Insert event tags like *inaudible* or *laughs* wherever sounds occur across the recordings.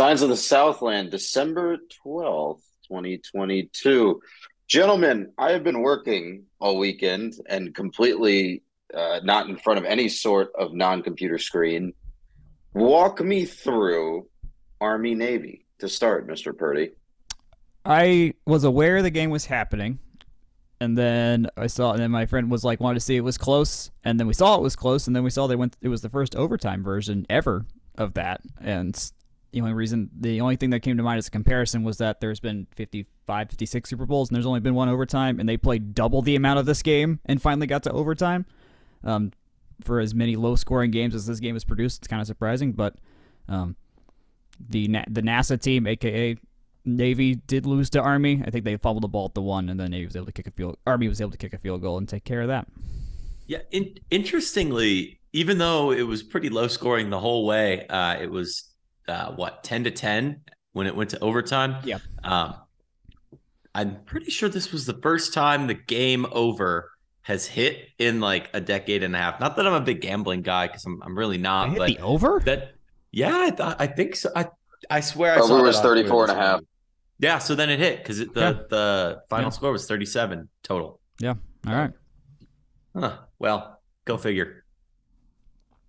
Scions of the Southland, December 12th, 2022. Gentlemen, I have been working all weekend and completely uh, not in front of any sort of non computer screen. Walk me through Army Navy to start, Mr. Purdy. I was aware the game was happening, and then I saw, and then my friend was like, wanted to see it was close, and then we saw it was close, and then we saw they went. It was the first overtime version ever of that, and the only reason, the only thing that came to mind as a comparison was that there's been 55, 56 Super Bowls, and there's only been one overtime, and they played double the amount of this game and finally got to overtime. Um, for as many low scoring games as this game has produced, it's kind of surprising, but um, the the NASA team, aka Navy, did lose to Army. I think they fumbled the ball at the one, and then Navy was able to kick a field. Army was able to kick a field goal and take care of that. Yeah, in, interestingly, even though it was pretty low scoring the whole way, uh, it was uh, what ten to ten when it went to overtime. Yeah. Um, I'm pretty sure this was the first time the game over has hit in like a decade and a half. Not that I'm a big gambling guy because I'm, I'm really not. but the over? That yeah, I thought I think so. I I swear I over saw was 34 and a half. Yeah, so then it hit because the Yeah. the final Yeah. score was 37 total. Yeah. All right. Huh. Well, go figure.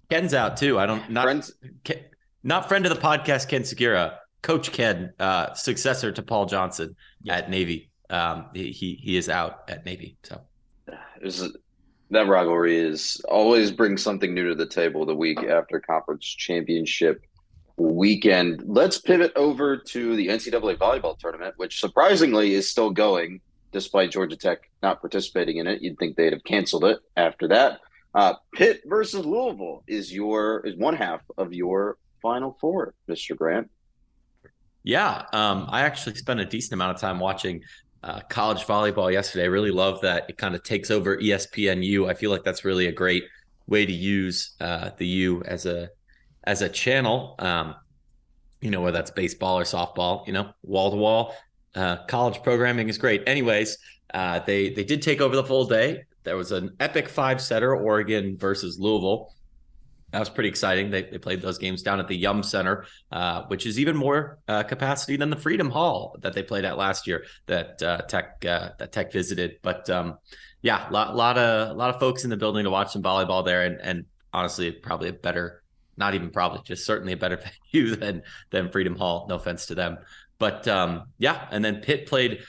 Ken's out too. I don't not Friends, Ken, not friend of the podcast, Ken Sugiura, Coach Ken, uh, successor to Paul Johnson Yeah. at Navy. Um, he, he he is out at Navy. So is that rivalry is always brings something new to the table the week after conference championship weekend. Let's pivot over to the NCAA volleyball tournament, which surprisingly is still going despite Georgia Tech not participating in it. You'd think they'd have canceled it after that. Uh, Pitt versus Louisville is your is one half of your final four, Mr. Grant. yeah, um, I actually spent a decent amount of time watching uh, college volleyball yesterday. I really love that it kind of takes over ESPNU. I feel like that's really a great way to use uh, the U as a as a channel. Um, you know, whether that's baseball or softball, you know, wall to wall. Uh, college programming is great. Anyways, uh, they they did take over the full day. There was an epic five setter, Oregon versus Louisville. That was pretty exciting. They, they played those games down at the Yum Center, uh, which is even more uh, capacity than the Freedom Hall that they played at last year. That uh, Tech uh, that Tech visited. But um, yeah, a lot, lot of a lot of folks in the building to watch some volleyball there, and and honestly, probably a better, not even probably, just certainly a better *laughs* venue than than Freedom Hall. No offense to them, but um, yeah. And then Pitt played.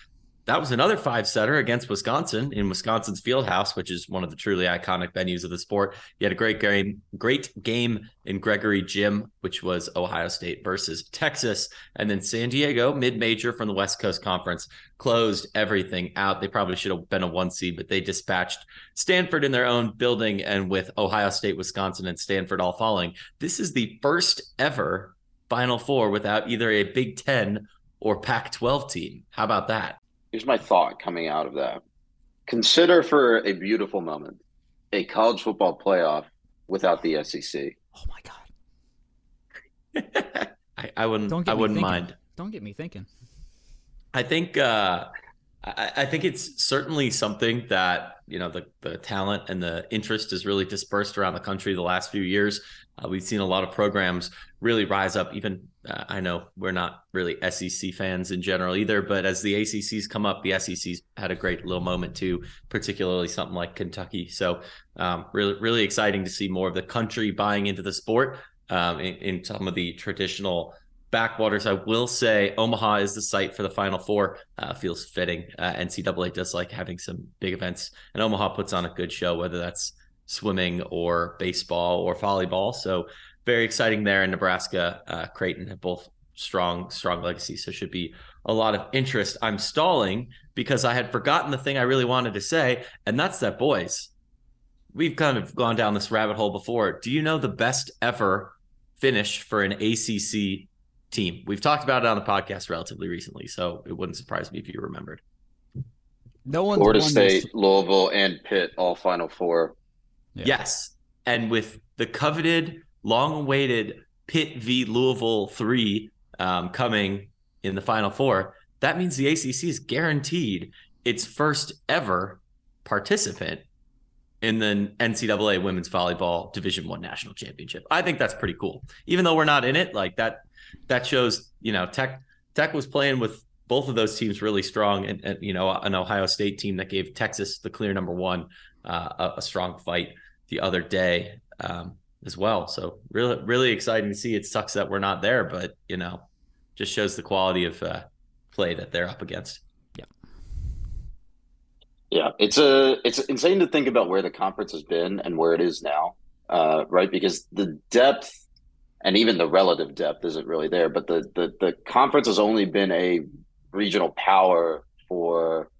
That was another five setter against Wisconsin in Wisconsin's field house, which is one of the truly iconic venues of the sport. You had a great game, great game in Gregory Gym, which was Ohio State versus Texas. And then San Diego, mid major from the West Coast Conference, closed everything out. They probably should have been a one seed, but they dispatched Stanford in their own building. And with Ohio State, Wisconsin, and Stanford all falling, this is the first ever Final Four without either a Big Ten or Pac 12 team. How about that? Here's my thought coming out of that. Consider for a beautiful moment a college football playoff without the SEC. Oh my God. *laughs* I, I wouldn't. Don't get I wouldn't thinking. mind. Don't get me thinking. I think. Uh, I, I think it's certainly something that you know the the talent and the interest is really dispersed around the country the last few years. Uh, we've seen a lot of programs really rise up. Even uh, I know we're not really SEC fans in general either, but as the ACCs come up, the SECs had a great little moment too, particularly something like Kentucky. So um, really, really exciting to see more of the country buying into the sport um, in, in some of the traditional backwaters. I will say Omaha is the site for the Final Four. Uh, feels fitting. Uh, NCAA does like having some big events, and Omaha puts on a good show, whether that's swimming or baseball or volleyball. So very exciting there in Nebraska. Uh, Creighton have both strong, strong legacy, so should be a lot of interest. I'm stalling because I had forgotten the thing I really wanted to say, and that's that boys. We've kind of gone down this rabbit hole before. Do you know the best ever finish for an ACC team? We've talked about it on the podcast relatively recently, so it wouldn't surprise me if you remembered. No one. Florida won State, this- Louisville, and Pitt all Final Four. Yeah. Yes. And with the coveted, long awaited Pitt v. Louisville 3 um, coming in the Final Four, that means the ACC is guaranteed its first ever participant in the NCAA Women's Volleyball Division One National Championship. I think that's pretty cool. Even though we're not in it, like that, that shows you know Tech Tech was playing with both of those teams really strong, and, and you know an Ohio State team that gave Texas the clear number one uh, a, a, strong fight the other day um, as well. So really really exciting to see. It sucks that we're not there, but you know just shows the quality of uh, play that they're up against. Yeah. Yeah, it's a it's insane to think about where the conference has been and where it is now, uh, right? Because the depth and even the relative depth isn't really there, but the the the conference has only been a regional power for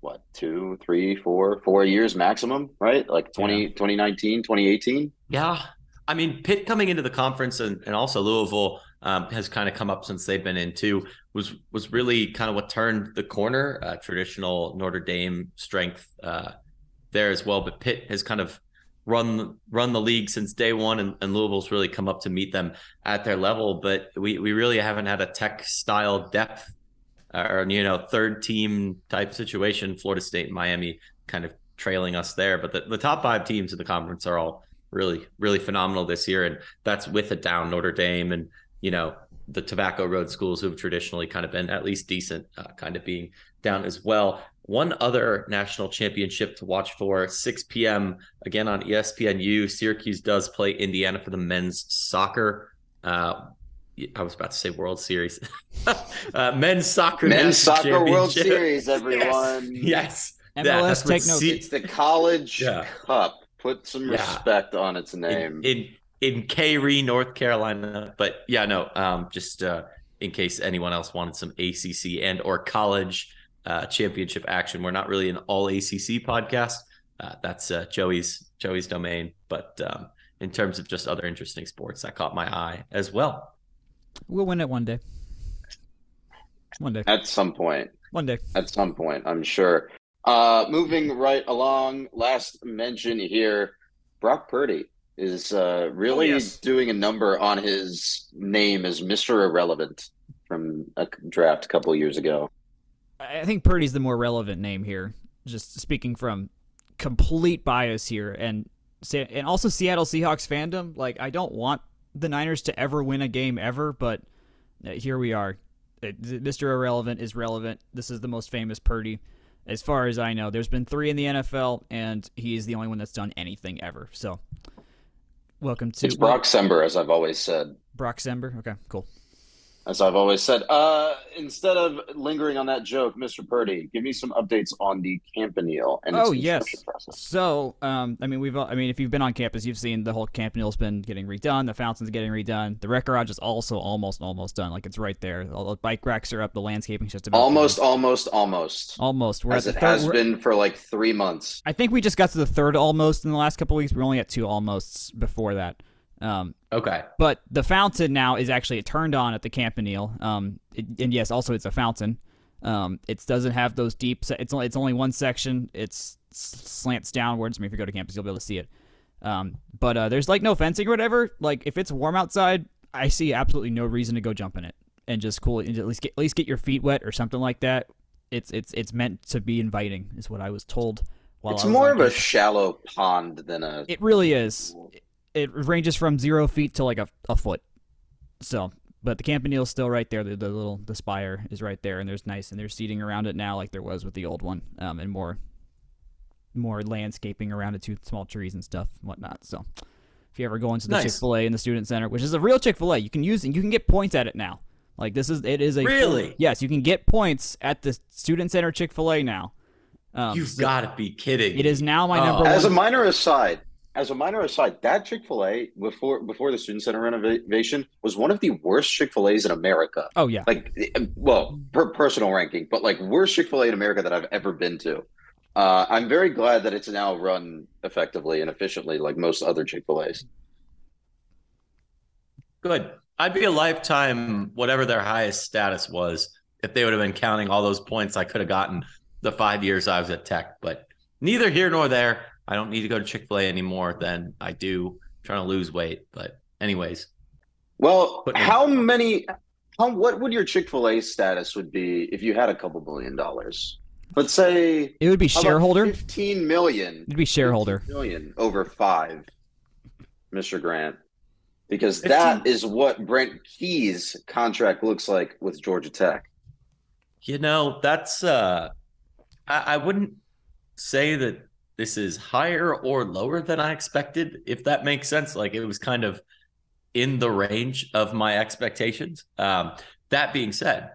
what two three four four years maximum right? Like 20 yeah. 2019 2018 yeah. I mean pitt coming into the conference and, and also louisville um, has kind of come up since they've been in too was was really kind of what turned the corner uh, traditional notre dame strength uh, there as well. But pitt has kind of run run the league since day one and, and louisville's really come up to meet them at their level. But we, we really haven't had a tech style depth or you know third team type situation florida state and miami kind of trailing us there. But the, the top five teams in the conference are all really really phenomenal this year. And that's with a down notre dame and you know the tobacco road schools who've traditionally kind of been at least decent uh, kind of being down as well. One other national championship to watch for 6 p.m again on espnu syracuse does play indiana for the men's soccer. Uh, I was about to say World Series, *laughs* uh, men's soccer, men's soccer World Series, *laughs* everyone. Yes, yes. MLS, take note. It's the College yeah. Cup. Put some yeah. respect on its name. In in, in Cary, North Carolina. But yeah, no. Um, just uh, in case anyone else wanted some ACC and or college uh, championship action, we're not really an all ACC podcast. Uh, that's uh, Joey's Joey's domain. But um, in terms of just other interesting sports, that caught my eye as well. We'll win it one day. One day. At some point. One day. At some point, I'm sure. Uh, moving right along, last mention here Brock Purdy is uh, really oh, yes. doing a number on his name as Mr. Irrelevant from a draft a couple years ago. I think Purdy's the more relevant name here. Just speaking from complete bias here, and and also Seattle Seahawks fandom. Like, I don't want the Niners to ever win a game ever, but uh, here we are. Mr. Irrelevant is relevant. This is the most famous Purdy. As far as I know, there's been three in the NFL, and he is the only one that's done anything ever. So, welcome to. It's Brock Sember, as I've always said. Brock Sember? Okay, cool as I've always said. Uh, instead of lingering on that joke, Mr. Purdy, give me some updates on the Campanile and its oh yes. Process. So, um, I mean, we've, I mean, if you've been on campus, you've seen the whole Campanile's been getting redone. The fountain's getting redone. The rec garage is also almost, almost done. Like it's right there. All the bike racks are up. The landscaping's just about almost, done. almost, almost, almost. We're As it third, has been for like three months. I think we just got to the third almost in the last couple weeks. We're only at two almosts before that. Um, okay. But the fountain now is actually turned on at the Campanile. Um, it, and yes, also it's a fountain. Um, it doesn't have those deep. Se- it's only it's only one section. It's slants downwards. I mean, if you go to campus, you'll be able to see it. Um, but uh, there's like no fencing or whatever. Like if it's warm outside, I see absolutely no reason to go jump in it and just cool it. At least get at least get your feet wet or something like that. It's it's it's meant to be inviting, is what I was told. it's more of a shallow pond than a. It really is it ranges from zero feet to like a, a foot. So, but the campanile is still right there. The, the little the spire is right there, and there's nice and there's seating around it now, like there was with the old one, um, and more more landscaping around it too, small trees and stuff and whatnot. So, if you ever go into the nice. Chick Fil A in the student center, which is a real Chick Fil A, you can use and you can get points at it now. Like this is it is a really yes, you can get points at the student center Chick Fil A now. Um, You've so got to be kidding! It is now my oh. number. As one. a minor aside, as a minor aside, that Chick Fil A before before the student center renovation was one of the worst Chick Fil A's in America. Oh yeah, like well, per personal ranking, but like worst Chick Fil A in America that I've ever been to. Uh, I'm very glad that it's now run effectively and efficiently, like most other Chick Fil A's. Good. I'd be a lifetime, whatever their highest status was, if they would have been counting all those points I could have gotten the five years I was at Tech. But neither here nor there. I don't need to go to Chick Fil A anymore than I do trying to lose weight. But anyways, well, how many? How what would your Chick Fil A status would be if you had a couple billion dollars? Let's say it would be shareholder. Fifteen million. It'd be shareholder. Million over five, Mr. Grant. because 15. that is what Brent Key's contract looks like with Georgia Tech. You know, that's uh I, I wouldn't say that this is higher or lower than I expected, if that makes sense. Like it was kind of in the range of my expectations. Um, that being said,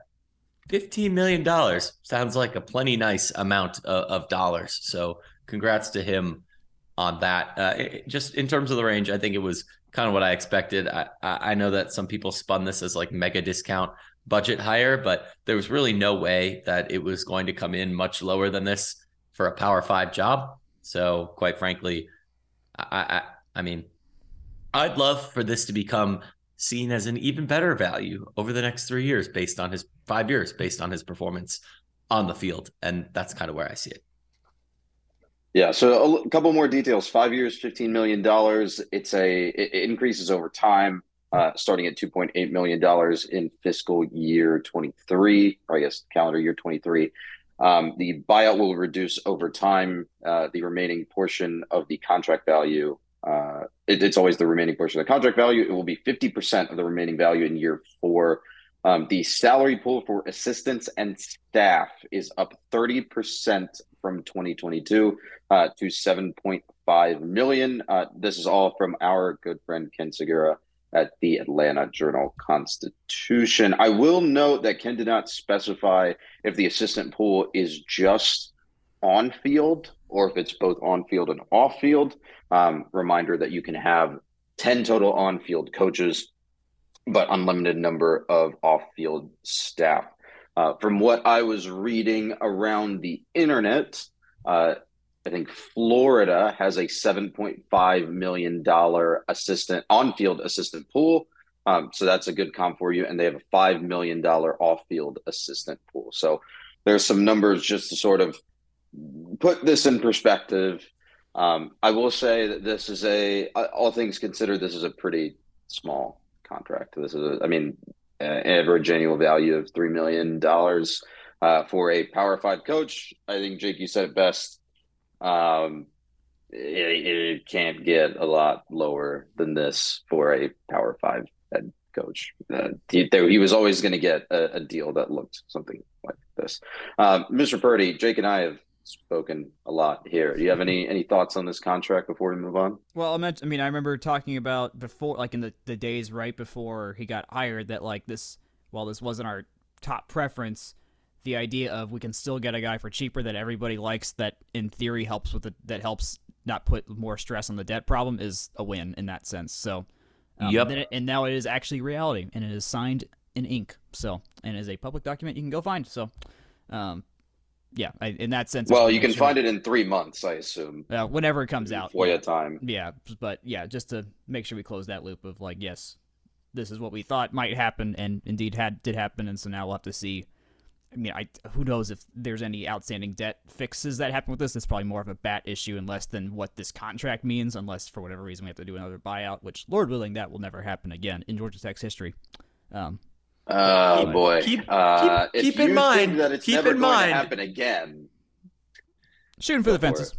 $15 million sounds like a plenty nice amount of, of dollars. So congrats to him on that. Uh, it, just in terms of the range, I think it was kind of what I expected. I, I know that some people spun this as like mega discount budget higher, but there was really no way that it was going to come in much lower than this for a power five job. So quite frankly, I, I, I mean, I'd love for this to become seen as an even better value over the next three years based on his five years, based on his performance on the field. And that's kind of where I see it. Yeah, so a couple more details. Five years, fifteen million dollars. It's a it increases over time, uh, starting at two point eight million dollars in fiscal year twenty three, or I guess calendar year twenty three. Um, the buyout will reduce over time uh, the remaining portion of the contract value. Uh, it, it's always the remaining portion of the contract value. It will be fifty percent of the remaining value in year four. Um, the salary pool for assistants and staff is up 30% from 2022 uh, to 7.5 million. Uh, this is all from our good friend Ken Sugiura at the Atlanta Journal Constitution. I will note that Ken did not specify if the assistant pool is just on field or if it's both on field and off field. Um, reminder that you can have 10 total on field coaches but unlimited number of off-field staff. Uh, from what I was reading around the internet, uh, I think Florida has a $7.5 million assistant on-field assistant pool. Um, so that's a good comp for you. And they have a $5 million off-field assistant pool. So there's some numbers just to sort of put this in perspective. Um, I will say that this is a, all things considered, this is a pretty small contract. This is, a, I mean, average annual value of three million dollars uh, for a Power Five coach. I think Jake, you said it best. Um, it, it, can't get a lot lower than this for a Power Five head coach. Uh, he, he, was always going to get a, a, deal that looked something like this. Um, Mr. Purdy, Jake and I have spoken a lot here. Do you have any any thoughts on this contract before we move on? Well, I meant I mean I remember talking about before like in the, the days right before he got hired that like this while this wasn't our top preference, the idea of we can still get a guy for cheaper that everybody likes that in theory helps with the that helps not put more stress on the debt problem is a win in that sense. So um, yep. and, it, and now it is actually reality and it is signed in ink. So and is a public document you can go find. So um, yeah, I, in that sense. Well, you can sure. find it in three months, I assume. Uh, whenever it comes out. FOIA time. Yeah, but yeah, just to make sure we close that loop of like, yes, this is what we thought might happen, and indeed had did happen, and so now we'll have to see. I mean, I who knows if there's any outstanding debt fixes that happen with this. It's probably more of a bat issue and less than what this contract means, unless for whatever reason we have to do another buyout, which Lord willing that will never happen again in Georgia Tech's history. Um, Oh boy! Keep, uh, keep, keep in mind that it's keep never in going mind, to happen again. Shooting for the fences. For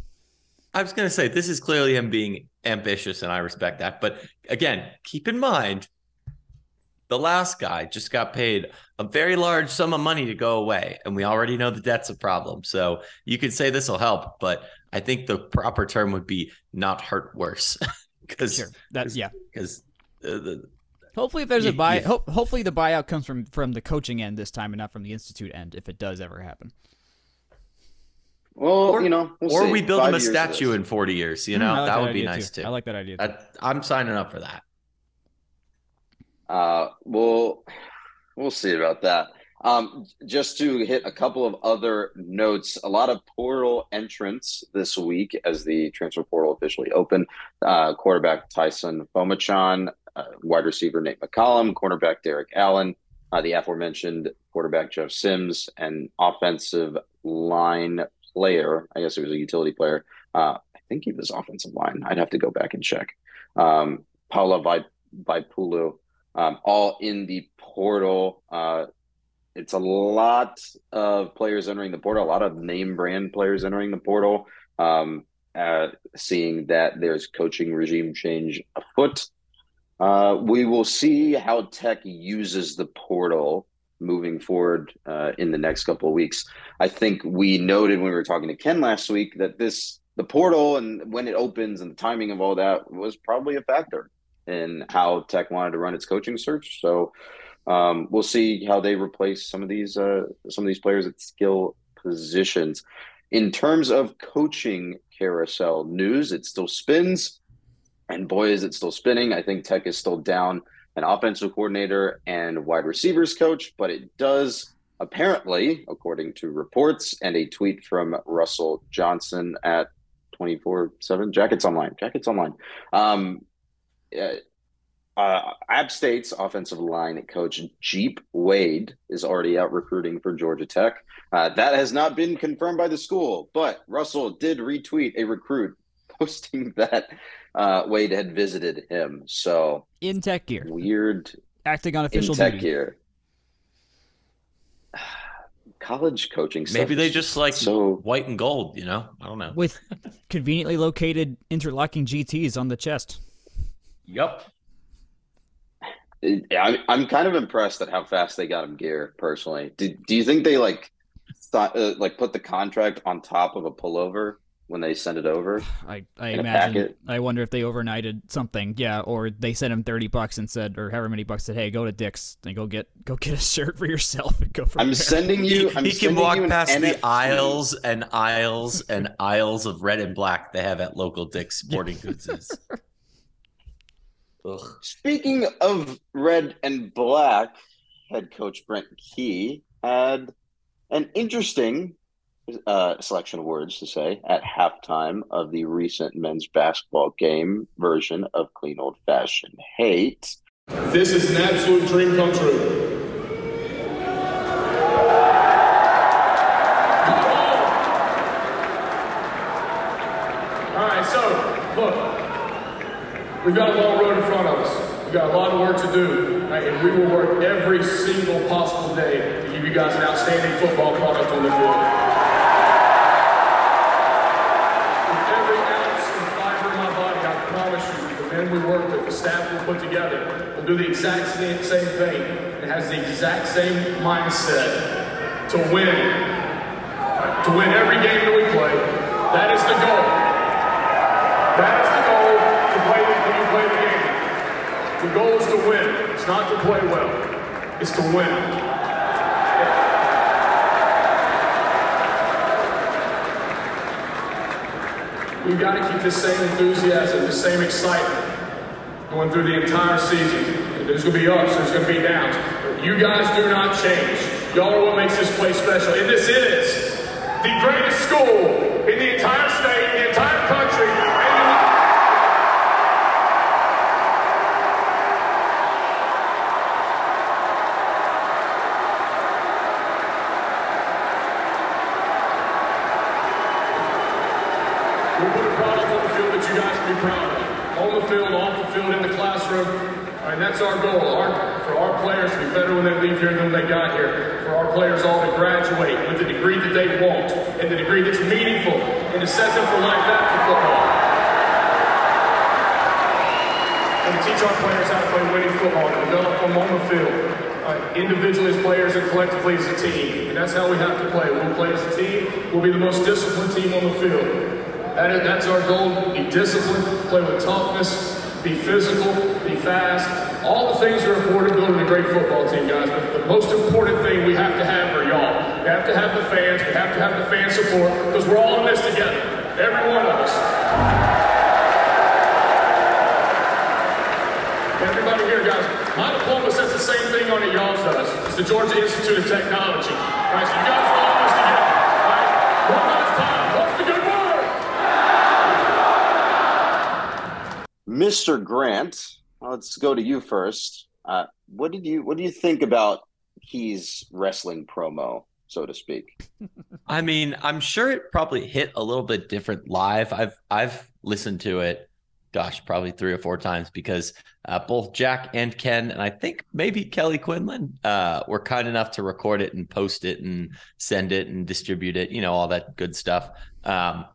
I was going to say this is clearly him being ambitious, and I respect that. But again, keep in mind, the last guy just got paid a very large sum of money to go away, and we already know the debt's a problem. So you could say this will help, but I think the proper term would be not hurt worse. *laughs* Because sure. that's yeah. Because the, Hopefully, if there's a buy, ho- hopefully the buyout comes from from the coaching end this time and not from the institute end. If it does ever happen. Well, or, you know, we'll or see. we build Five him a statue in 40 years. You know, mm, like that, that, would be nice too. too. I like that idea. I, I'm signing up for that. Uh, well, we'll see about that. Um, just to hit a couple of other notes, a lot of portal entrants this week as the transfer portal officially opened. Uh, quarterback Taisun Phommachanh uh, wide receiver Nate McCollum, cornerback Derrik Allen, uh, the aforementioned quarterback Jeff Sims, and offensive line player. I guess it was a utility player. Uh, I think he was offensive line. I'd have to go back and check. Um, Paula Vaipulu, um, all in the portal. Uh, it's a lot of players entering the portal, a lot of name brand players entering the portal. Um, uh, seeing that there's coaching regime change afoot Uh, we will see how Tech uses the portal moving forward uh, in the next couple of weeks. I think we noted when we were talking to Ken last week that this the portal and when it opens and the timing of all that was probably a factor in how Tech wanted to run its coaching search. So um, we'll see how they replace some of these uh, some of these players at skill positions. In terms of coaching carousel news, it still spins, and boy, is it still spinning! I think Tech is still down an offensive coordinator and wide receivers coach, but it does apparently, according to reports and a tweet from Russell Johnson at 24 7 Jackets Online. Jackets Online. Um, uh, uh, App State's offensive line coach Geep Wade is already out recruiting for Georgia Tech. Uh, that has not been confirmed by the school, but Russell did retweet a recruit *laughs* posting that uh, Wade had visited him. So in tech gear, weird acting on official in tech duty. gear. *sighs* College coaching. Maybe they just like so white and gold. You know, I don't know. with conveniently located interlocking GTs on the chest. Yep. I'm I'm kind of impressed at how fast they got him gear. Personally, do do you think they like thought, uh, like put the contract on top of a pullover when they send it over? *sighs* I, I imagine. I wonder if they overnighted something. Yeah, or they sent him thirty bucks and said, or however many bucks said, "Hey, go to Dick's and go get go get a *laughs* shirt for yourself and go from I'm there." sending *laughs* you. I'm he can walk you past NFT. the aisles and aisles and aisles of red and black they have at local Dick's Sporting Goods. *laughs* Ugh. Speaking of red and black, head coach Brent Key had an interesting uh, selection of words to say at halftime of the recent men's basketball game version of Clean Old Fashioned Hate. This is an absolute dream come true. All right, so look, we've got a long road in front of us. We've got a lot of work to do, right? and we will work every single possible day to give you guys an outstanding football product on the field. With every ounce and fiber in my body, I promise you, the men we work with, the staff we put together, will do the exact same thing. It has the exact same mindset to win. To win every game that we play. That is the goal. That is the goal to play you play the game. The goal is to win. It's not to play well. It's to win. We've got to keep the same enthusiasm, the same excitement going through the entire season. There's going to be ups, there's going to be downs. You guys do not change. Y'all are what makes this place special. And this is the greatest school in the entire state, in the entire country, and in the We put a product on the field that you guys can be proud of. On the field, off the field, in the classroom. And that's our goal. Our, for our players to be better when they leave here than when they got here. For our players all to graduate with the degree that they want and the degree that's meaningful and to set them for life after football. And to teach our players how to play winning football, to develop them on the field. uh, individually as players and collectively as a team. And that's how we have to play. We'll play as a team. We'll be the most disciplined team on the field. That is, that's our goal. Be disciplined, play with toughness, be physical, be fast. All the things are important building a great football team, guys. But the most important thing we have to have are y'all. We have to have the fans. We have to have the fan support because we're all in this together. Every one of us. Everybody here, guys. My diploma says the same thing on it y'all does. It's the Georgia Institute of Technology. Right, so you guys are all in this together. Right? One last time. What's the good word? Mr. Grant, let's go to you first. Uh, what did you what do you think about Key's wrestling promo, so to speak? *laughs* I mean, I'm sure it probably hit a little bit different live. I've I've listened to it, gosh, probably three or four times because uh, both Jack and Ken, and I think maybe Kelly Quinlan, uh, were kind enough to record it and post it and send it and distribute it. You know, all that good stuff. Um,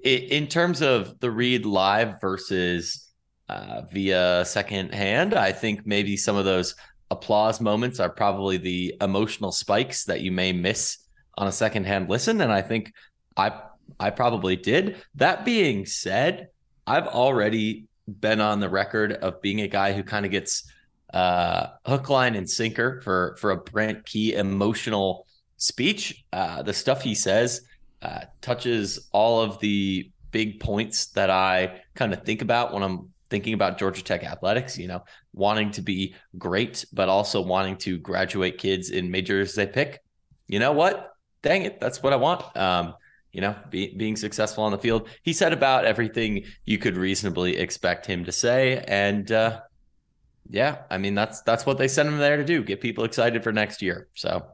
in terms of the read live versus uh, via secondhand. I think maybe some of those applause moments are probably the emotional spikes that you may miss on a secondhand listen. And I think I I probably did. That being said, I've already been on the record of being a guy who kind of gets uh, hook, line, and sinker for for a Brent Key emotional speech. Uh, the stuff he says uh, touches all of the big points that I kind of think about when I'm thinking about Georgia Tech athletics. You know, wanting to be great, but also wanting to graduate kids in majors they pick. You know what? Dang it, that's what I want. Um, you know, be, being successful on the field. He said about everything you could reasonably expect him to say, and uh, yeah, I mean that's that's what they sent him there to do, get people excited for next year. So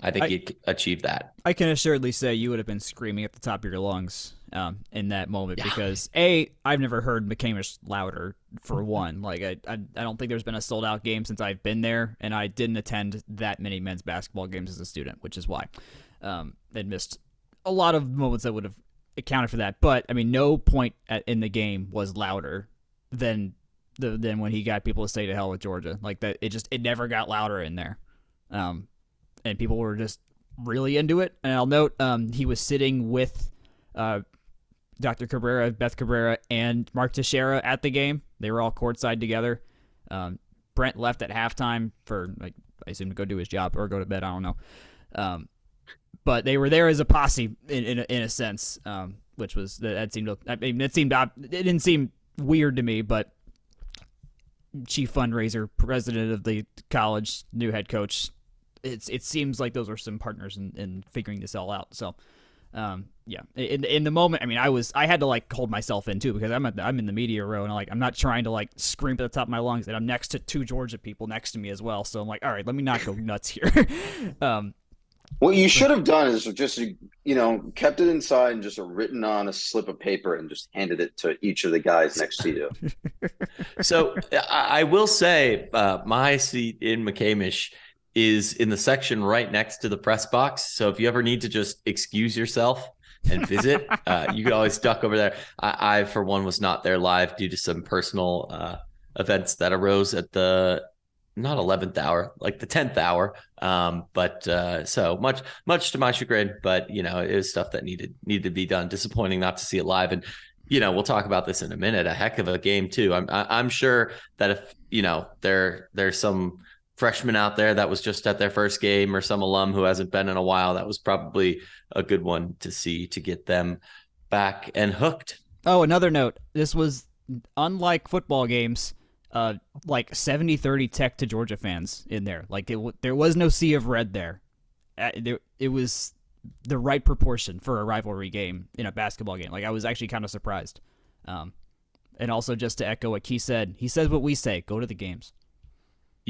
I think I, he achieved that. I can assuredly say you would have been screaming at the top of your lungs um, in that moment yeah. because a I've never heard McCamish louder for one. Like I, I, I don't think there's been a sold out game since I've been there, and I didn't attend that many men's basketball games as a student, which is why um, I'd missed a lot of moments that would have accounted for that. But I mean, no point at, in the game was louder than the than when he got people to stay to hell with Georgia. Like that, it just it never got louder in there, um, and people were just really into it. And I'll note um, he was sitting with uh, Dr. Cabrera, Beth Cabrera, and Mark Teixeira at the game. They were all courtside together. Um, Brent left at halftime for like I assume to go do his job or go to bed. I don't know. Um, but they were there as a posse in in, in a sense, um, which was that seemed. I mean, it seemed it didn't seem weird to me, but chief fundraiser, president of the college, new head coach. It's it seems like those are some partners in, in figuring this all out. So, um, yeah, in in the moment, I mean, I was I had to like hold myself in too because I'm at the, I'm in the media row and I'm like I'm not trying to like scream at the top of my lungs and I'm next to two Georgia people next to me as well. So I'm like, all right, let me not go *laughs* nuts here. *laughs* um, what you should have done is just you know kept it inside and just written on a slip of paper and just handed it to each of the guys next to you. *laughs* so I will say, uh, my seat in McCamish is in the section right next to the press box. So if you ever need to just excuse yourself and visit, *laughs* uh, you can always duck over there. I, I, for one, was not there live due to some personal uh, events that arose at the not 11th hour, like the 10th hour. Um, but uh, so much, much to my chagrin, but you know, it was stuff that needed needed to be done. Disappointing not to see it live. And you know, we'll talk about this in a minute. A heck of a game too. I'm I'm sure that if you know there there's some freshman out there that was just at their first game or some alum who hasn't been in a while, that was probably a good one to see to get them back and hooked. Oh, another note. This was unlike football games uh, like 70 30 tech to Georgia fans in there. Like, it, there was no sea of red there. Uh, there. It was the right proportion for a rivalry game in a basketball game. Like, I was actually kind of surprised. Um, and also, just to echo what Key said, he says what we say go to the games.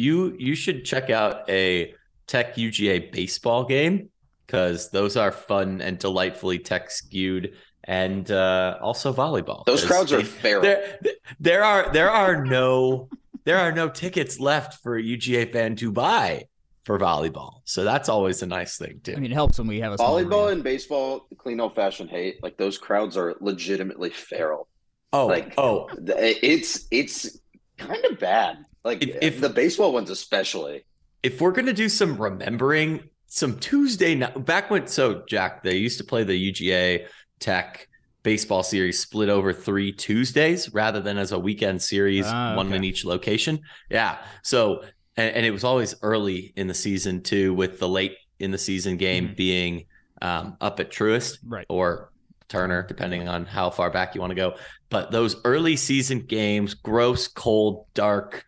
You, you should check out a Tech UGA baseball game because those are fun and delightfully tech skewed and uh, also volleyball. Those crowds are *laughs* feral. There, there are there are no there are no tickets left for a UGA fan to buy for volleyball. So that's always a nice thing too. I mean, it helps when we have a volleyball and baseball. Clean old fashioned hate. Like those crowds are legitimately feral. Oh, like oh, it's it's kind of bad. Like if, if the baseball ones, especially. If we're gonna do some remembering, some Tuesday night back when so Jack they used to play the UGA Tech baseball series split over three Tuesdays rather than as a weekend series, ah, okay. one in each location. Yeah. So, and, and, it was always early in the season too, with the late in the season game mm-hmm. being um, up at Truist right. or Turner, depending on how far back you want to go. But those early season games, gross, cold, dark,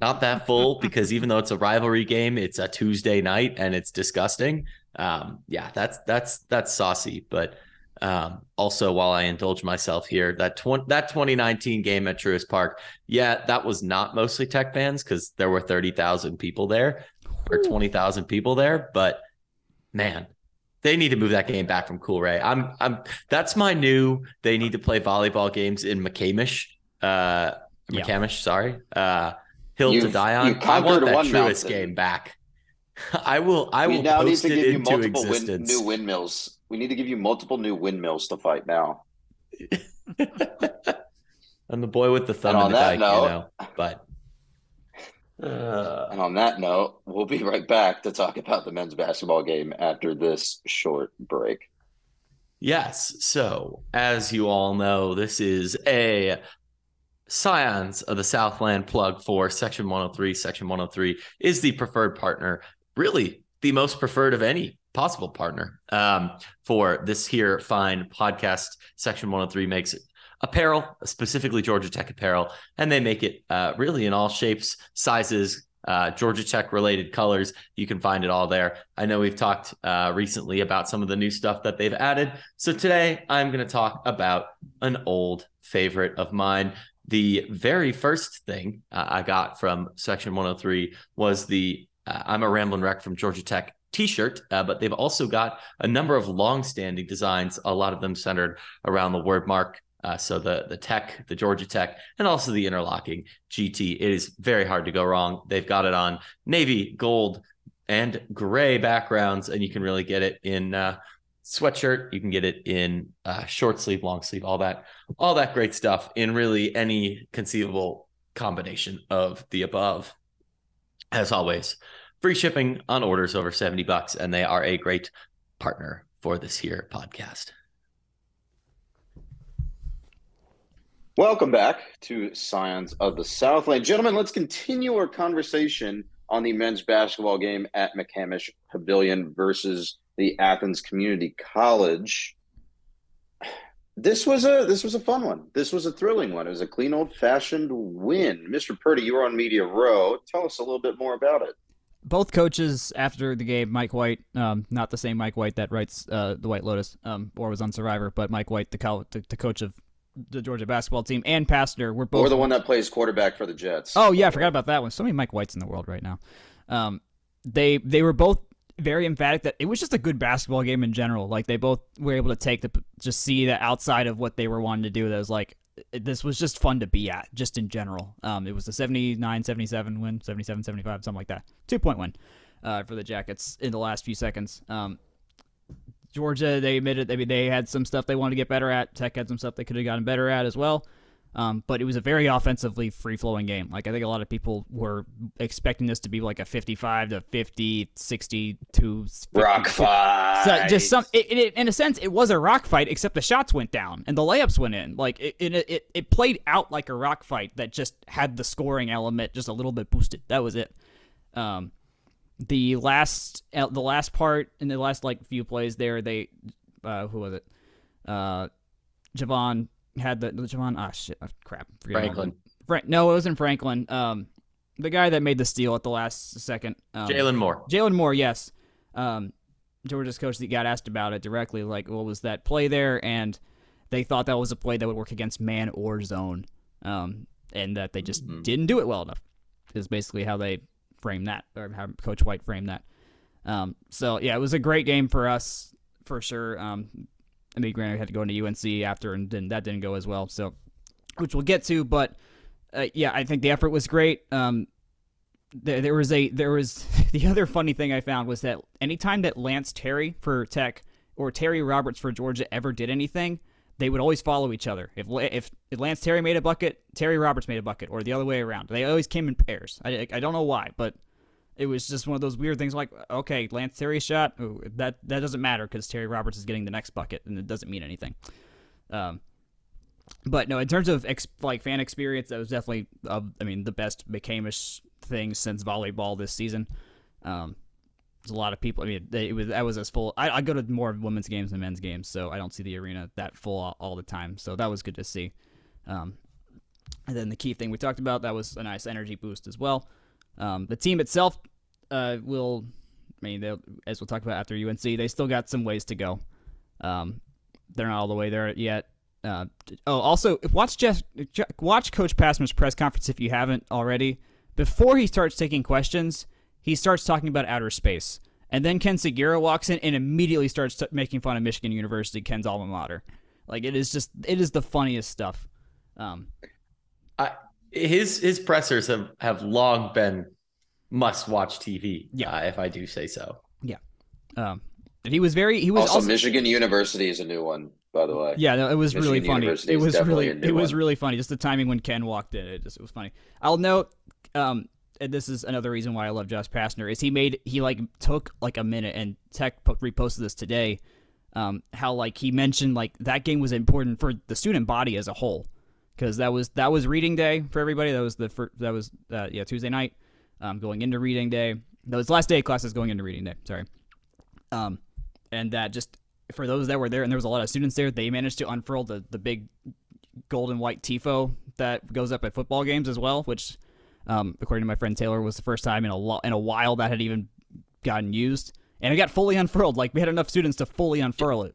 not that full because even though it's a rivalry game, it's a Tuesday night and it's disgusting. Um, yeah, that's that's that's saucy, but um, also, while I indulge myself here, that tw- that 2019 game at Truist Park, yeah, that was not mostly Tech fans because there were 30,000 people there or 20,000 people there. But man, they need to move that game back from Coolray. I'm, I'm. That's my new. They need to play volleyball games in McCamish. Uh, McCamish, yeah. sorry. Uh, hill You've, to die on. I want that Truist mountain. game back. *laughs* I will. I we will now post need to give you multiple win, new windmills we need to give you multiple new windmills to fight now. *laughs* I'm the boy with the thumb And in the on that dike, you know. But *laughs* uh, And on that note, we'll be right back to talk about the men's basketball game after this short break. Yes. So, as you all know, this is a Scions of the Southland plug for Section 103. Section 103 is the preferred partner, really the most preferred of any possible partner um, for this here fine podcast. Section 103 makes apparel, specifically Georgia Tech apparel, and they make it uh, really in all shapes, sizes, uh, Georgia Tech related colors. You can find it all there. I know we've talked uh, recently about some of the new stuff that they've added. So today I'm going to talk about an old favorite of mine. The very first thing uh, I got from Section 103 was the uh, I'm a Ramblin' Wreck from Georgia Tech t-shirt, uh, but they've also got a number of long-standing designs, a lot of them centered around the word mark uh, so the the Tech, the Georgia Tech, and also the interlocking GT. It is very hard to go wrong. They've got it on navy, gold, and gray backgrounds, and you can really get it in uh, sweatshirt. You can get it in uh, short sleeve, long sleeve, all that, all that great stuff in really any conceivable combination of the above. As always, free shipping on orders over 70 bucks, and they are a great partner for this here podcast. Welcome back to Scions of the Southland. Gentlemen, let's continue our conversation on the men's basketball game at McCamish Pavilion versus the Athens Community College. This was a this was a fun one. This was a thrilling one. It was a clean old fashioned win. Mr. Purdy, you were on Media Row. Tell us a little bit more about it. Both coaches after the game, Mike White, um, not the same Mike White that writes uh, the White Lotus um, or was on Survivor, but Mike White, the, col- the, the coach of the Georgia basketball team, and Pastner were both Or the one that plays quarterback for the Jets. Oh yeah, I forgot about that one. So many Mike Whites in the world right now. Um, they they were both very emphatic that it was just a good basketball game in general. Like they both were able to take the just see that outside of what they were wanting to do. That was like this was just fun to be at, just in general. Um, it was a 79-77 win, 77-75, something like that. Two point win uh, for the Jackets in the last few seconds. Um, Georgia, they admitted mean, they had some stuff they wanted to get better at. Tech had some stuff they could have gotten better at as well. Um, but it was a very offensively free flowing game. Like, I think a lot of people were expecting this to be like a 55 to 50, 62. 50, Rock fight. So just some, it, it, in a sense, it was a rock fight, except the shots went down and the layups went in. Like, it, it, it, it played out like a rock fight that just had the scoring element just a little bit boosted. That was it. Um, the last uh, the last part in the last like few plays there they uh who was it uh Javon had the Javon ah shit oh, crap forget Franklin. Frank no it wasn't Franklin um the guy that made the steal at the last second um, Jalon Moore. Jalon Moore yes um Georgia's coach that got asked about it directly like what was that play there and they thought that was a play that would work against man or zone um and that they just Mhm. didn't do it well enough is basically how they frame that, or how Coach White framed that. Um, so yeah, it was a great game for us for sure. Um, I mean, granted, we had to go into UNC after, and then that didn't go as well. So, which we'll get to, but uh, yeah, I think the effort was great. Um, there, there was a there was *laughs* the other funny thing I found was that anytime that Lance Terry for Tech or Terry Roberts for Georgia ever did anything, they would always follow each other. If if, if Lance Terry made a bucket, Terry Roberts made a bucket, or the other way around. They always came in pairs. I, I don't know why, but it was just one of those weird things. Like, okay, Lance Terry shot. Ooh, that that doesn't matter because Terry Roberts is getting the next bucket, and it doesn't mean anything. Um, but no, in terms of ex- like fan experience, that was definitely, uh, I mean, the best McCamish thing since volleyball this season. Um, there's a lot of people. I mean, they, it was that was as full. I, I go to more women's games than men's games, so I don't see the arena that full all, all the time. So that was good to see. Um, and then the key thing we talked about that was a nice energy boost as well. Um, the team itself uh, will, I mean, as we'll talk about after UNC, they still got some ways to go. Um, they're not all the way there yet. Uh, oh, also watch Jeff, watch Coach Pastner's press conference if you haven't already. Before he starts taking questions, he starts talking about outer space, and then Ken Sugiura walks in and immediately starts t- making fun of Michigan University, Ken's alma mater. Like it is just, it is the funniest stuff. Um, I, His his pressers have have long been must watch TV. Yeah. uh, if I do say so. Yeah. Um, and he was very, he was Also, also, Michigan University is a new one. by the way. Yeah, no, it was Michigan really funny. University It is was really a new it was one. really funny. Just the timing when Ken walked in, it just it was funny. I'll note, um, and this is another reason why I love Josh Pastner is he made he like took like a minute and Tech po- reposted this today. Um, how like he mentioned like that game was important for the student body as a whole because that was that was reading day for everybody. That was the fir- that was uh, yeah Tuesday night, um, going into reading day. That was last day of classes going into reading day. Sorry, um, and that just for those that were there, and there was a lot of students there, they managed to unfurl the the big gold and white tifo that goes up at football games as well, which, um, according to my friend Taylor, was the first time in a lo- in a while that had even gotten used, and it got fully unfurled. Like we had enough students to fully unfurl it.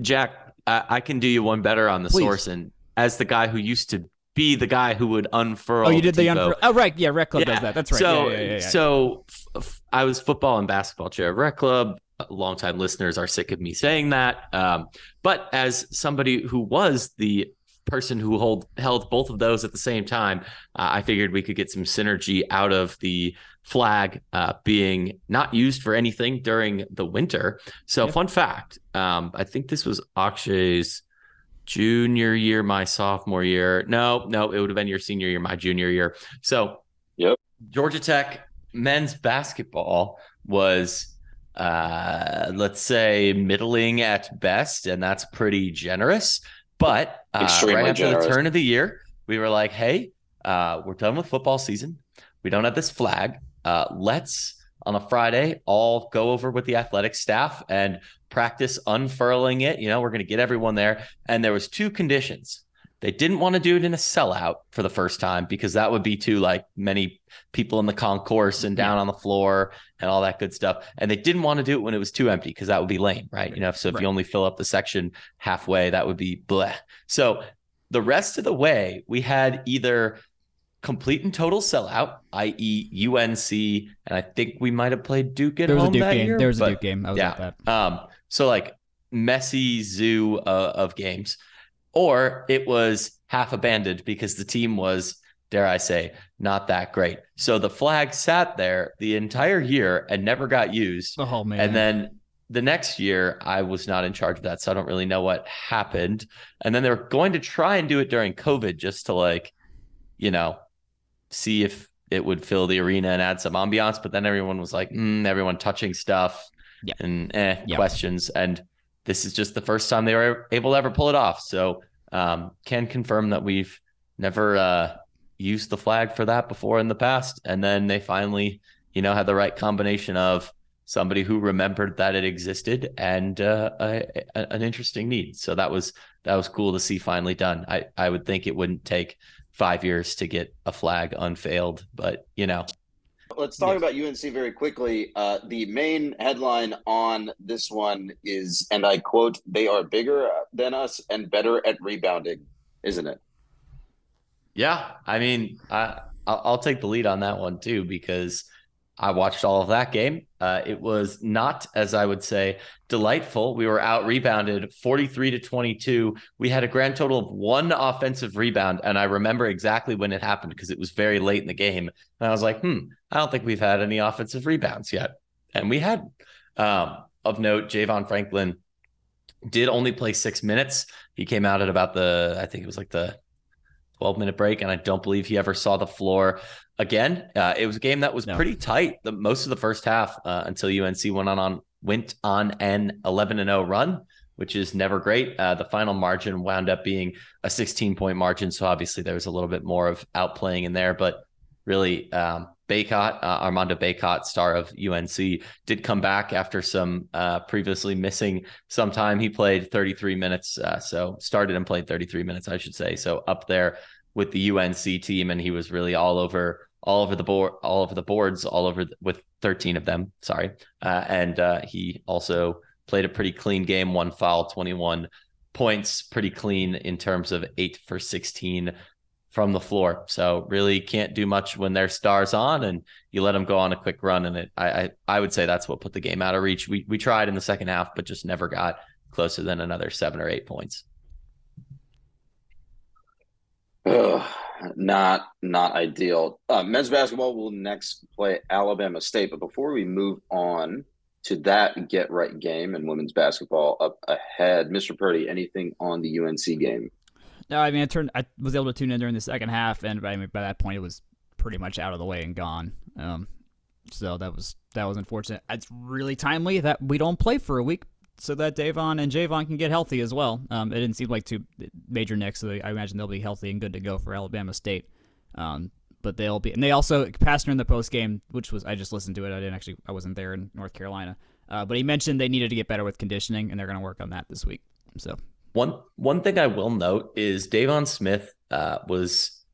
Jack, I, I can do you one better on the Please. source, and as the guy who used to be the guy who would unfurl. Oh, you did the tifo, unfurl. Oh, right, yeah, Reck Club Yeah. does that. That's right. So, yeah, yeah, so f- I was football and basketball chair of Reck Club. Longtime listeners are sick of me saying that. Um, but as somebody who was the person who hold held both of those at the same time, uh, I figured we could get some synergy out of the flag uh, being not used for anything during the winter. So, Yeah. fun fact: um, I think this was Akshay's junior year, my sophomore year. No, no, it would have been your senior year, my junior year. So, Yep. Georgia Tech men's basketball was, uh, let's say, middling at best, and that's pretty generous. But uh, right after generous. the turn of the year, we were like, "Hey, uh, we're done with football season. We don't have this flag. Uh, let's." On a Friday, all go over with the athletic staff and practice unfurling it. You know, we're going to get everyone there. And there was two conditions. They didn't want to do it in a sellout for the first time because that would be too like many people in the concourse and down on the floor and all that good stuff. And they didn't want to do it when it was too empty because that would be lame, right? You know, so if Right. you only fill up the section halfway, that would be bleh. So the rest of the way, we had either complete and total sellout, i.e., UNC, and I think we might have played Duke at there was a home Duke that game. year, There was a Duke game. I was yeah. at that. um, so like messy zoo uh, of games, or it was half abandoned because the team was, dare I say, not that great. So the flag sat there the entire year and never got used. Oh man. And then the next year, I was not in charge of that, so I don't really know what happened. And then they were going to try and do it during COVID, just to like, you know, see if it would fill the arena and add some ambiance. But then everyone was like, mm, everyone touching stuff and eh, questions. And this is just the first time they were able to ever pull it off. So um, can confirm that we've never uh, used the flag for that before in the past. And then they finally, you know, had the right combination of somebody who remembered that it existed and uh, a, a- an interesting need. So that was that was cool to see finally done. I I would think it wouldn't take five years to get a flag unfailed, but you know, Let's talk about UNC very quickly. Uh, the main headline on this one is, and I quote, "They are bigger than us and better at rebounding," isn't it? Yeah, I mean, I I'll, I'll take the lead on that one too because I watched all of that game. Uh, it was not, as I would say, delightful. We were out rebounded 43 to 22. We had a grand total of one offensive rebound, and I remember exactly when it happened because it was very late in the game. And I was like, hmm, I don't think we've had any offensive rebounds yet, and we had. Um, of note, Javon Franklin did only play six minutes. He came out at about the, I think it was like the 12 minute break, and I don't believe he ever saw the floor again. Uh, it was a game that was No. pretty tight the most of the first half uh, until UNC went on, on went on an 11 and 0 run, which is never great. Uh, the final margin wound up being a 16 point margin, so obviously there was a little bit more of outplaying in there, but really. Um, Bacot, uh, Armando Bacot, star of UNC, did come back after some uh, previously missing some time. He played 33 minutes, uh, so started and played 33 minutes, I should say. So up there with the UNC team, and he was really all over, all over the board, all over the boards, all over the, with 13 of them. Sorry, uh, and uh, he also played a pretty clean game, one foul, 21 points, pretty clean in terms of eight for 16 from the floor. So really can't do much when their stars on and you let them go on a quick run. And it, I, I, I would say that's what put the game out of reach. We, we tried in the second half, but just never got closer than another seven or eight points. Ugh, not not ideal. Uh, men's basketball will next play Alabama State, but before we move on, to that get right game and women's basketball up ahead. Mr. Purdy, anything on the UNC game? No, I mean I turned I was able to tune in during the second half, and mean by that point it was pretty much out of the way and gone. Um, so that was that was unfortunate. It's really timely that we don't play for a week so that Deivon and Javon can get healthy as well. Um, it didn't seem like two major nicks, so I imagine they'll be healthy and good to go for Alabama State. Um, but they'll be, and they also Pastner in the post game, which was I just listened to it. I didn't actually, I wasn't there in North Carolina, uh, but he mentioned they needed to get better with conditioning, and they're going to work on that this week. So one one thing I will note is Deivon Smith uh, was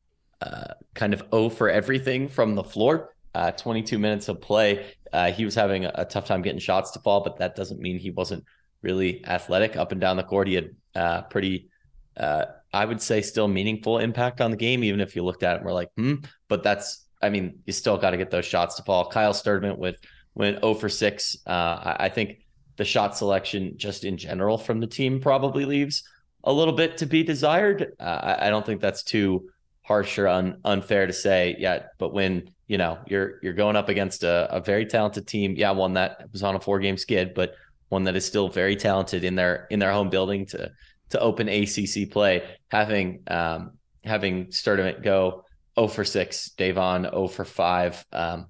uh, kind of O for everything from the floor. Uh, 22 minutes of play. Uh, he was having a, a, tough time getting shots to fall, but that doesn't mean he wasn't really athletic up and down the court. He had uh, pretty, uh, I would say, still meaningful impact on the game, even if you looked at it and were like, hmm. But that's, I mean, you still got to get those shots to fall. Kyle Sturdivant with went 0 for 6. Uh, I, think the shot selection just in general from the team probably leaves a little bit to be desired. Uh, I, I, don't think that's too harsh or un, unfair to say yet. But when you know you're you're going up against a, a very talented team, yeah, one that was on a four game skid, but one that is still very talented in their in their home building to to open ACC play, having um, having Sturdivant go 0 for 6, Deivon 0 for 5. Um,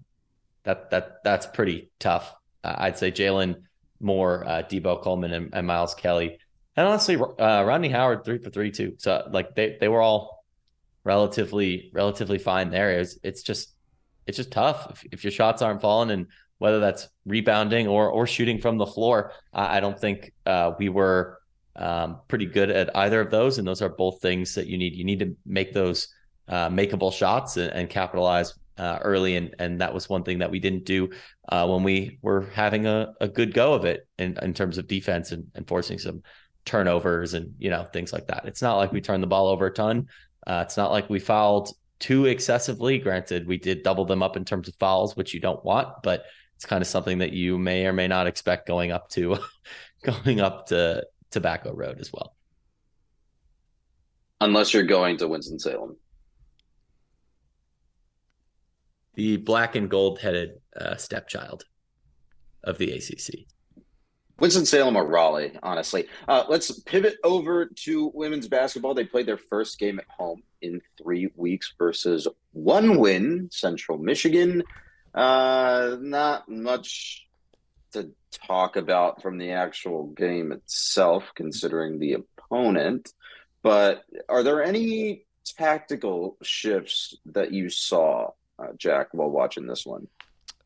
that that that's pretty tough. Uh, I'd say Jalon Moore, uh, Deebo Coleman, and, and, Miles Kelly, and honestly, uh, Rodney Howard three for three too. So like they they were all relatively relatively fine there. It's it's just it's just tough if, if your shots aren't falling and whether that's rebounding or or shooting from the floor. I, I don't think uh, we were um, pretty good at either of those, and those are both things that you need. You need to make those uh, makeable shots and, and capitalize uh, early, and and that was one thing that we didn't do uh, when we were having a, a good go of it in, in terms of defense and, and forcing some turnovers and you know things like that. It's not like we turned the ball over a ton. Uh, it's not like we fouled too excessively. Granted, we did double them up in terms of fouls, which you don't want, but it's kind of something that you may or may not expect going up to *laughs* going up to Tobacco Road as well. Unless you're going to Winston Salem. the black and gold headed uh, stepchild of the ACC. Winston-Salem or Raleigh, honestly. Uh, let's pivot over to women's basketball. They played their first game at home in three weeks versus one win, Central Michigan. Uh, not much to talk about from the actual game itself, considering the opponent. But are there any tactical shifts that you saw uh, Jack, while watching this one.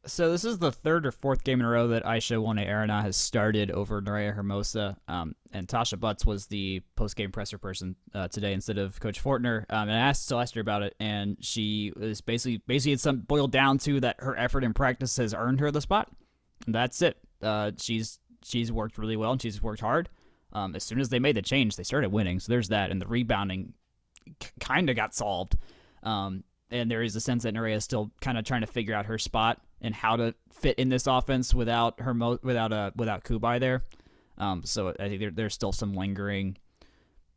So this is the third or fourth game in a row that Aixa Wone-Aranaz has started over Nerea Hermosa, um, and Tasha Butts was the post-game presser person uh, today instead of Coach Fortner. Um, and I asked Celeste about it, and she was basically basically it's some boiled down to that her effort in practice has earned her the spot. And that's it. Uh, she's she's worked really well and she's worked hard. Um, as soon as they made the change, they started winning. So there's that, and the rebounding kind of got solved. Um, and there is a sense that Nerea is still kind of trying to figure out her spot and how to fit in this offense without her without uh without Cubaj there. Um, so I think there, there's still some lingering,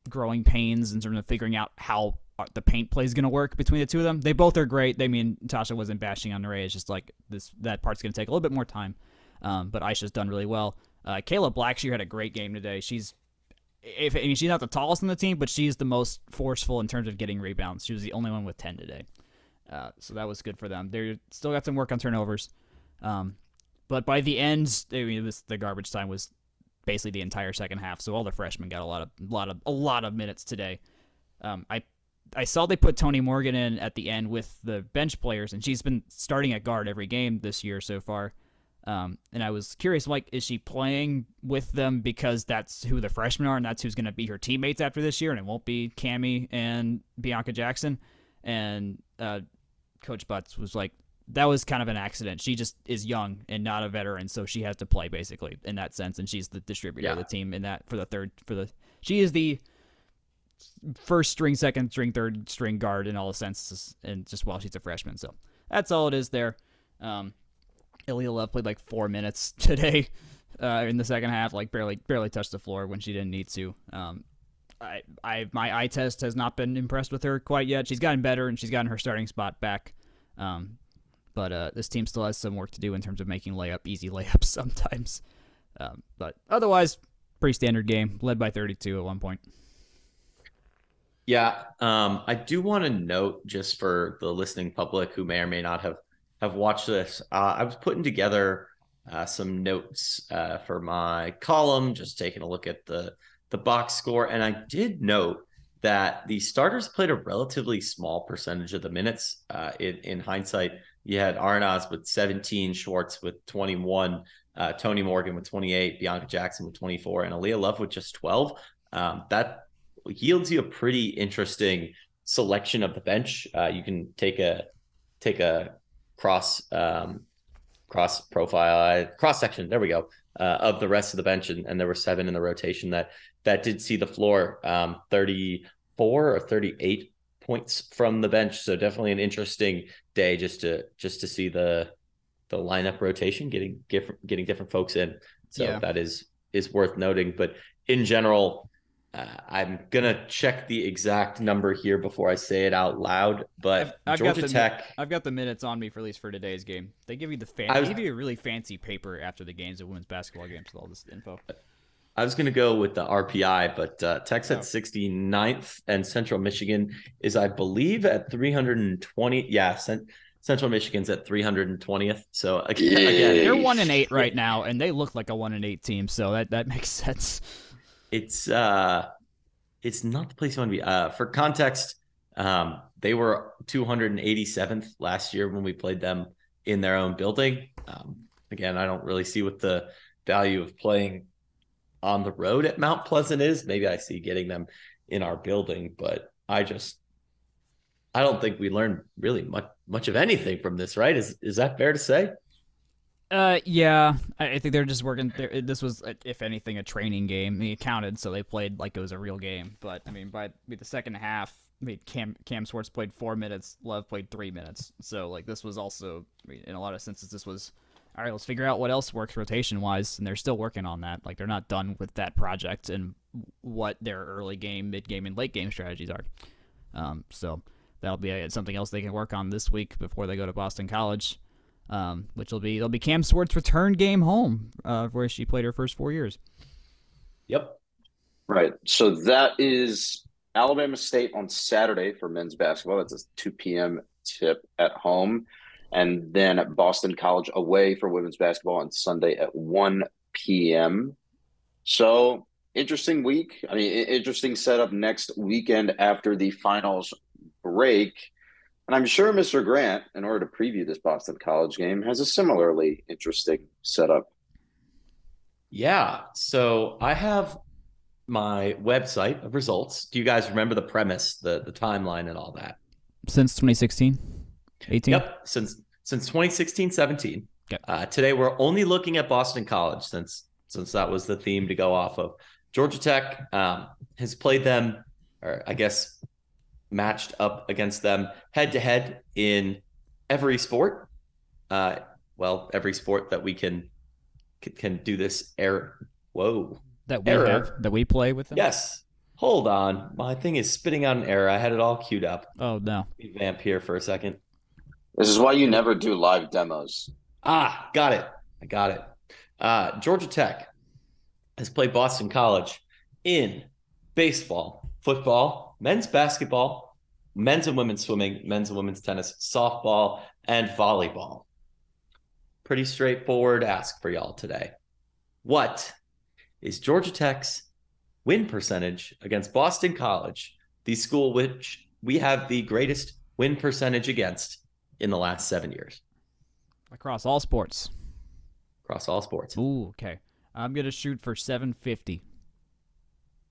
growing pains in terms of figuring out how uh, the paint play is going to work between the two of them. They both are great. They mean Tasha wasn't bashing on Nerea. It's just like this that part's going to take a little bit more time. Um, but Aixa's done really well. Uh, Kayla Blackshear had a great game today. She's if I mean she's not the tallest in the team, but she's the most forceful in terms of getting rebounds. She was the only one with ten today. Uh, so that was good for them. They still got some work on turnovers. Um, but by the end, I mean, the garbage time was basically the entire second half. So all the freshmen got a lot of, lot of, a lot of minutes today. Um, I, I saw they put Tonie Morgan in at the end with the bench players, and she's been starting at guard every game this year so far. Um, and I was curious, like, is she playing with them because that's who the freshmen are, and that's who's going to be her teammates after this year, and it won't be Cami and Bianca Jackson? And uh, Coach Butts was like, that was kind of an accident. She just is young and not a veteran, so she has to play basically in that sense, and she's the distributor yeah. of the team in that for the third for the she is the first string, second string, third string guard in all the senses, and just while she's a freshman, so that's all it is there. Um, Aaliyah Love played like four minutes *laughs* today uh, in the second half, like barely barely touched the floor when she didn't need to. Um, I, I my eye test has not been impressed with her quite yet. She's gotten better and she's gotten her starting spot back. Um, but uh, this team still has some work to do in terms of making layup easy *laughs* layups sometimes. Um, but otherwise, pretty standard game, led by 32 at one point. Yeah, um, I do want to note just for the listening public who may or may not have have watched this, uh, I was putting together uh, some notes uh, for my column, just taking a look at the the box score, and I did note that the starters played a relatively small percentage of the minutes. Uh, in, in hindsight, you had Aranaz with 17, Swartz with 21, uh, Tonie Morgan with 28, Bianca Jackson with 24, and Aaliyah Love with just 12. Um, that yields you a pretty interesting selection of the bench. Uh, you can take a take a cross um, cross profile cross section. There we go uh, of the rest of the bench, and, and, there were seven in the rotation that that did see the floor. Um, Thirty four or thirty eight points from the bench. So definitely an interesting day just to just to see the the lineup rotation getting different getting different folks in. So yeah. that is is worth noting. But in general, uh, I'm gonna check the exact number here before I say it out loud. But I've, I've Georgia the, Tech, I've got the minutes on me for at least for today's game. They give you the fan, was, they give you a really fancy paper after the games of women's basketball games with all this info. I was gonna go with the RPI, but uh, Tech's at 69th, and Central Michigan is, I believe, at 320. Yeah, Cent- Central Michigan's at 320th. So again, again, they're one and eight *laughs* right now, and they look like a one and eight team. So that that *laughs* makes sense it's uh it's not the place you want to be. Uh, for context, um, they were 287th last year when we played them in their own building. Um, again, I don't really see what the value of playing on the road at Mount Pleasant is. Maybe I see getting them in our building, but I just I don't think we learned really much much of anything from this, right? Is is that fair to say? Uh, yeah, I, think they're just working. This was, if anything, a training game. It counted, so they played like it was a real game. But I mean, by the second half, I mean, Cam Cam Swartz played four minutes. Love played three minutes. So like this was also, I mean, in a lot of senses, this was all right. Let's figure out what else works rotation wise, and they're still working on that. Like they're not done with that project and what their early game, mid game, and late game strategies are. Um, so that'll be uh, something else they can work on this week before they go to Boston College um, which will be it'll be Cam Swartz's return game home, uh, where she played her first four years. Yep. Right. So that is Alabama State on Saturday for men's basketball. That's a 2 p.m. tip at home. And then at Boston College away for women's basketball on Sunday at 1 p.m. So interesting week. I mean, interesting setup next weekend after the finals break. And I'm sure Mr. Grant, in order to preview this Boston College game, has a similarly interesting setup. Yeah. So I have my website of results. Do you guys remember the premise, the the timeline and all that? Since 2016? 18? Yep. Since since 2016, 17. Okay. Uh, today we're only looking at Boston College since since that was the theme to go off of. Georgia Tech um, has played them, or I guess matched up against them head to head in every sport. Uh, well, every sport that we can can do this error. Whoa, that we error. have that we play with them. Yes. Hold on, my thing is spitting out an error. I had it all queued up. Oh no. Vamp here for a second. This is why you never do live demos. Ah, got it. I got it. Uh, Georgia Tech has played Boston College in baseball, football, men's basketball, men's and women's swimming, men's and women's tennis, softball, and volleyball. Pretty straightforward ask for y'all today. What is Georgia Tech's win percentage against Boston College, the school which we have the greatest win percentage against in the last seven years? Across all sports. Across all sports. Ooh, okay. I'm going to shoot for 750.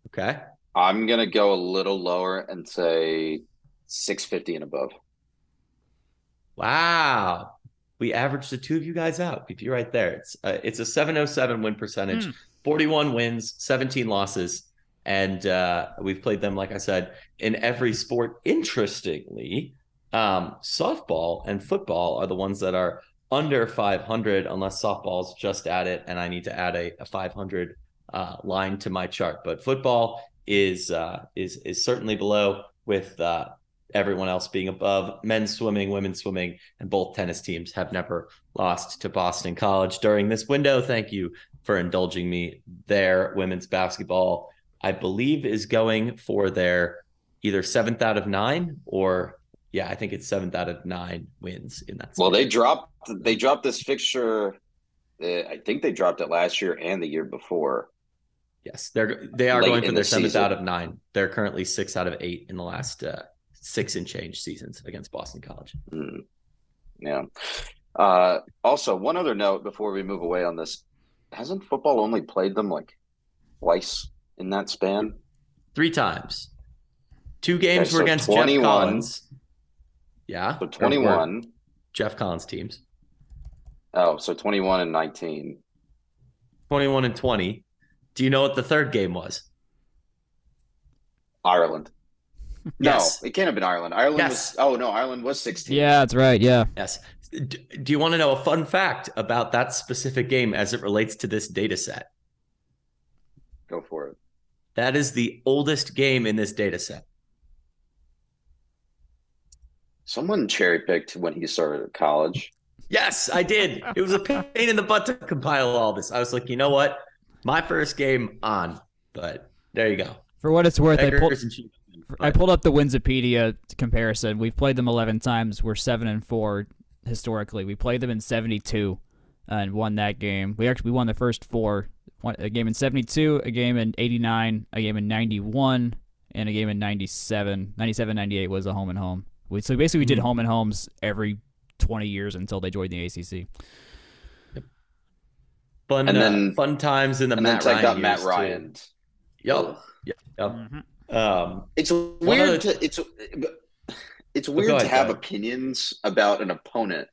Okay. I'm gonna go a little lower and say 650 and above. Wow. We averaged the two of you guys out. If you're right there, it's uh, it's a 707 win percentage, mm. 41 wins, 17 losses, and uh, we've played them, like I said, in every sport. Interestingly, um, softball and football are the ones that are under 500, unless softball's just at it, and I need to add a, a 500 uh, line to my chart. But football is uh, is is certainly below with uh, everyone else being above. Men's swimming, women's swimming, and both tennis teams have never lost to Boston College during this window. Thank you for indulging me there. Women's basketball, I believe, is going for their either seventh out of nine or yeah, I think it's seventh out of nine wins in that. Well, they dropped they dropped this fixture. Uh, I think they dropped it last year and the year before. Yes, they're they are going for their seventh out of nine. They're currently six out of eight in the last uh, six and change seasons against Boston College. Mm. Yeah. Uh, also, one other note before we move away on this: hasn't football only played them like twice in that span? Three times. Two games okay, were against 21, Geoff Collins. Yeah. So 21. Geoff Collins teams. Oh, so 21 and 19. 21 and 20. Do you know what the third game was? Ireland. Yes. No, it can't have been Ireland. Ireland yes. was oh no, Ireland was 16. Yeah, that's right. Yeah. Yes. Do you want to know a fun fact about that specific game as it relates to this data set? Go for it. That is the oldest game in this data set. Someone cherry picked when he started at college. Yes, I did. It was a pain in the butt to compile all this. I was like, you know what? My first game on, but there you go. For what it's worth, I pulled, I pulled up the Winsipedia comparison. We've played them 11 times. We're 7 and 4 historically. We played them in 72 and won that game. We actually we won the first four. One, a game in 72, a game in 89, a game in 91, and a game in 97. 97, 98 was a home and home. We, so basically, we did mm-hmm. home and homes every 20 years until they joined the ACC. Yep. Fun, and then, uh, fun times in the and Matt then Ryan. Got Matt Ryan. Yep. Yep. yep. Mm-hmm. Um, it's weird. To, it's it's weird ahead, to have opinions about an opponent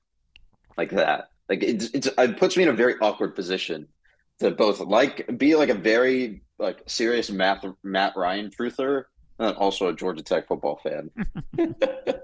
like that. Like it's, it's it puts me in a very awkward position to both like be like a very like serious Matt Matt Ryan truther and also a Georgia Tech football fan. *laughs* *laughs*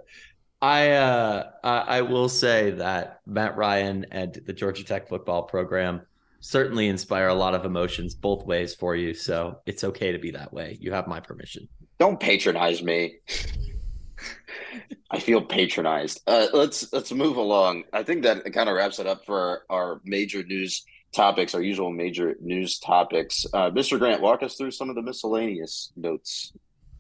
I uh, I will say that Matt Ryan and the Georgia Tech football program certainly inspire a lot of emotions both ways for you. So it's okay to be that way. You have my permission. Don't patronize me. *laughs* I feel patronized. Uh, let's let's move along. I think that kind of wraps it up for our, our major news topics, our usual major news topics. Uh, Mr. Grant, walk us through some of the miscellaneous notes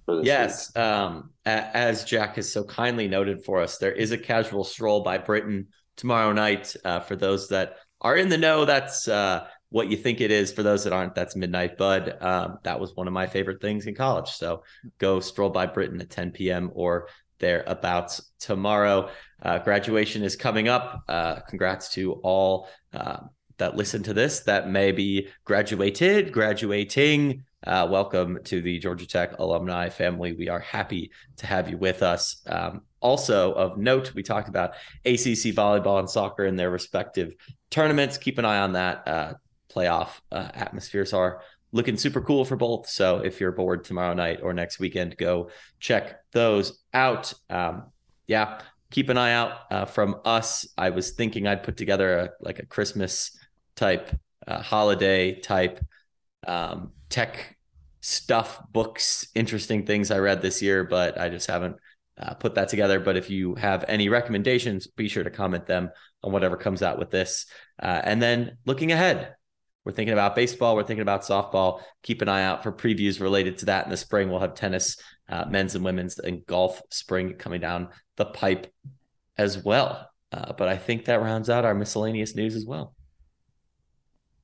yes, um, as Jack has so kindly noted for us, there is a casual stroll by Brittain tomorrow night. Uh, for those that are in the know, that's uh, what you think it is. For those that aren't, that's Midnight Bud. Um, that was one of my favorite things in college. So go stroll by Brittain at 10 p.m. or thereabouts tomorrow. Uh, graduation is coming up. Uh, congrats to all uh, that listen to this that may be graduated, graduating, uh, welcome to the Georgia Tech alumni family. We are happy to have you with us. Um, also, of note, we talked about ACC volleyball and soccer in their respective tournaments. Keep an eye on that. Uh, playoff uh, atmospheres are looking super cool for both. So if you're bored tomorrow night or next weekend, go check those out. Um, yeah, keep an eye out uh, from us. I was thinking I'd put together a, like a Christmas type, uh, holiday type um, tech stuff, books, interesting things I read this year, but I just haven't uh, put that together. But if you have any recommendations, be sure to comment them on whatever comes out with this. Uh, and then looking ahead, we're thinking about baseball, we're thinking about softball. Keep an eye out for previews related to that in the spring. We'll have tennis, uh, men's and women's, and golf spring coming down the pipe as well. Uh, but I think that rounds out our miscellaneous news as well.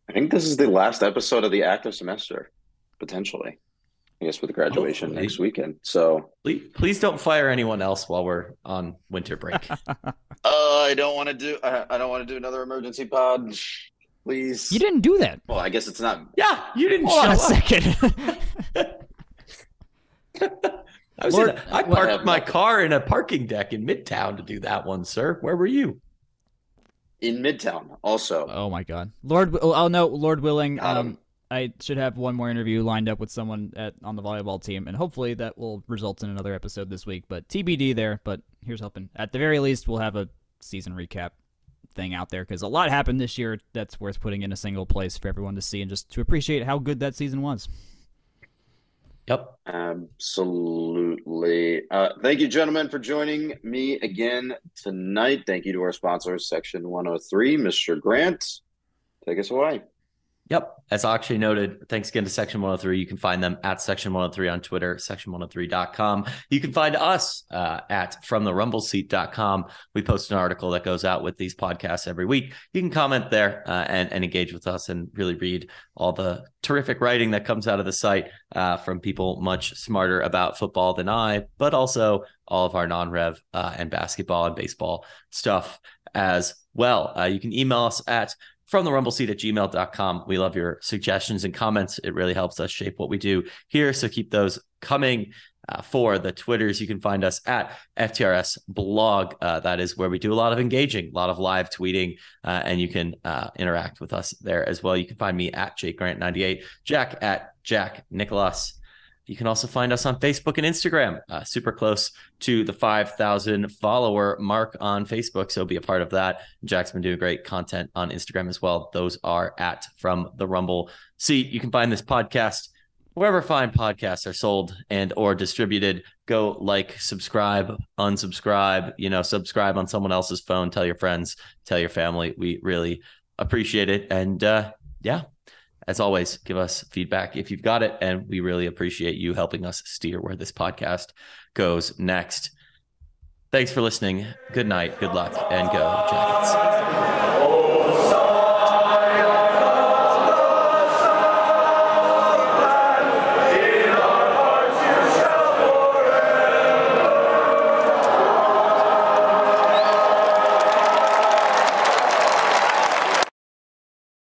I think this is the last episode of the active semester potentially. I guess with graduation Hopefully. next weekend. So please, please don't fire anyone else while we're on winter break. *laughs* uh, I don't want to do. I, I don't want to do another emergency pod. Please. You didn't do that. Well, I guess it's not. Yeah, you didn't. Hold on a second. *laughs* I was. Lord, in a, I parked my car in a parking deck in Midtown to do that one, sir. Where were you? In Midtown, also. Oh my God, Lord. Oh no, Lord willing. Um, I should have one more interview lined up with someone at on the volleyball team, and hopefully that will result in another episode this week. But TBD there. But here's hoping. At the very least, we'll have a season recap thing out there because a lot happened this year that's worth putting in a single place for everyone to see and just to appreciate how good that season was. Yep. Absolutely. Uh, thank you, gentlemen, for joining me again tonight. Thank you to our sponsors, Section 103. Mr. Grant, take us away. Yep. As Akshay noted, thanks again to Section 103. You can find them at Section 103 on Twitter, section103.com. You can find us uh, at fromtherumbleseat.com. We post an article that goes out with these podcasts every week. You can comment there uh, and, and engage with us and really read all the terrific writing that comes out of the site uh, from people much smarter about football than I, but also all of our non rev uh, and basketball and baseball stuff as well. Uh, you can email us at from the rumble seat at gmail.com. We love your suggestions and comments. It really helps us shape what we do here. So keep those coming. Uh, for the Twitters, you can find us at FTRS blog. Uh, that is where we do a lot of engaging, a lot of live tweeting, uh, and you can uh, interact with us there as well. You can find me at Jake Grant98, Jack at Jack Nicholas. You can also find us on Facebook and Instagram, uh, super close to the 5,000 follower mark on Facebook. So be a part of that. Jack's been doing great content on Instagram as well. Those are at From the Rumble Seat. You can find this podcast wherever fine podcasts are sold and or distributed go like subscribe unsubscribe you know subscribe on someone else's phone tell your friends tell your family we really appreciate it and uh yeah as always, give us feedback if you've got it. And we really appreciate you helping us steer where this podcast goes next. Thanks for listening. Good night, good luck, and go, Jackets.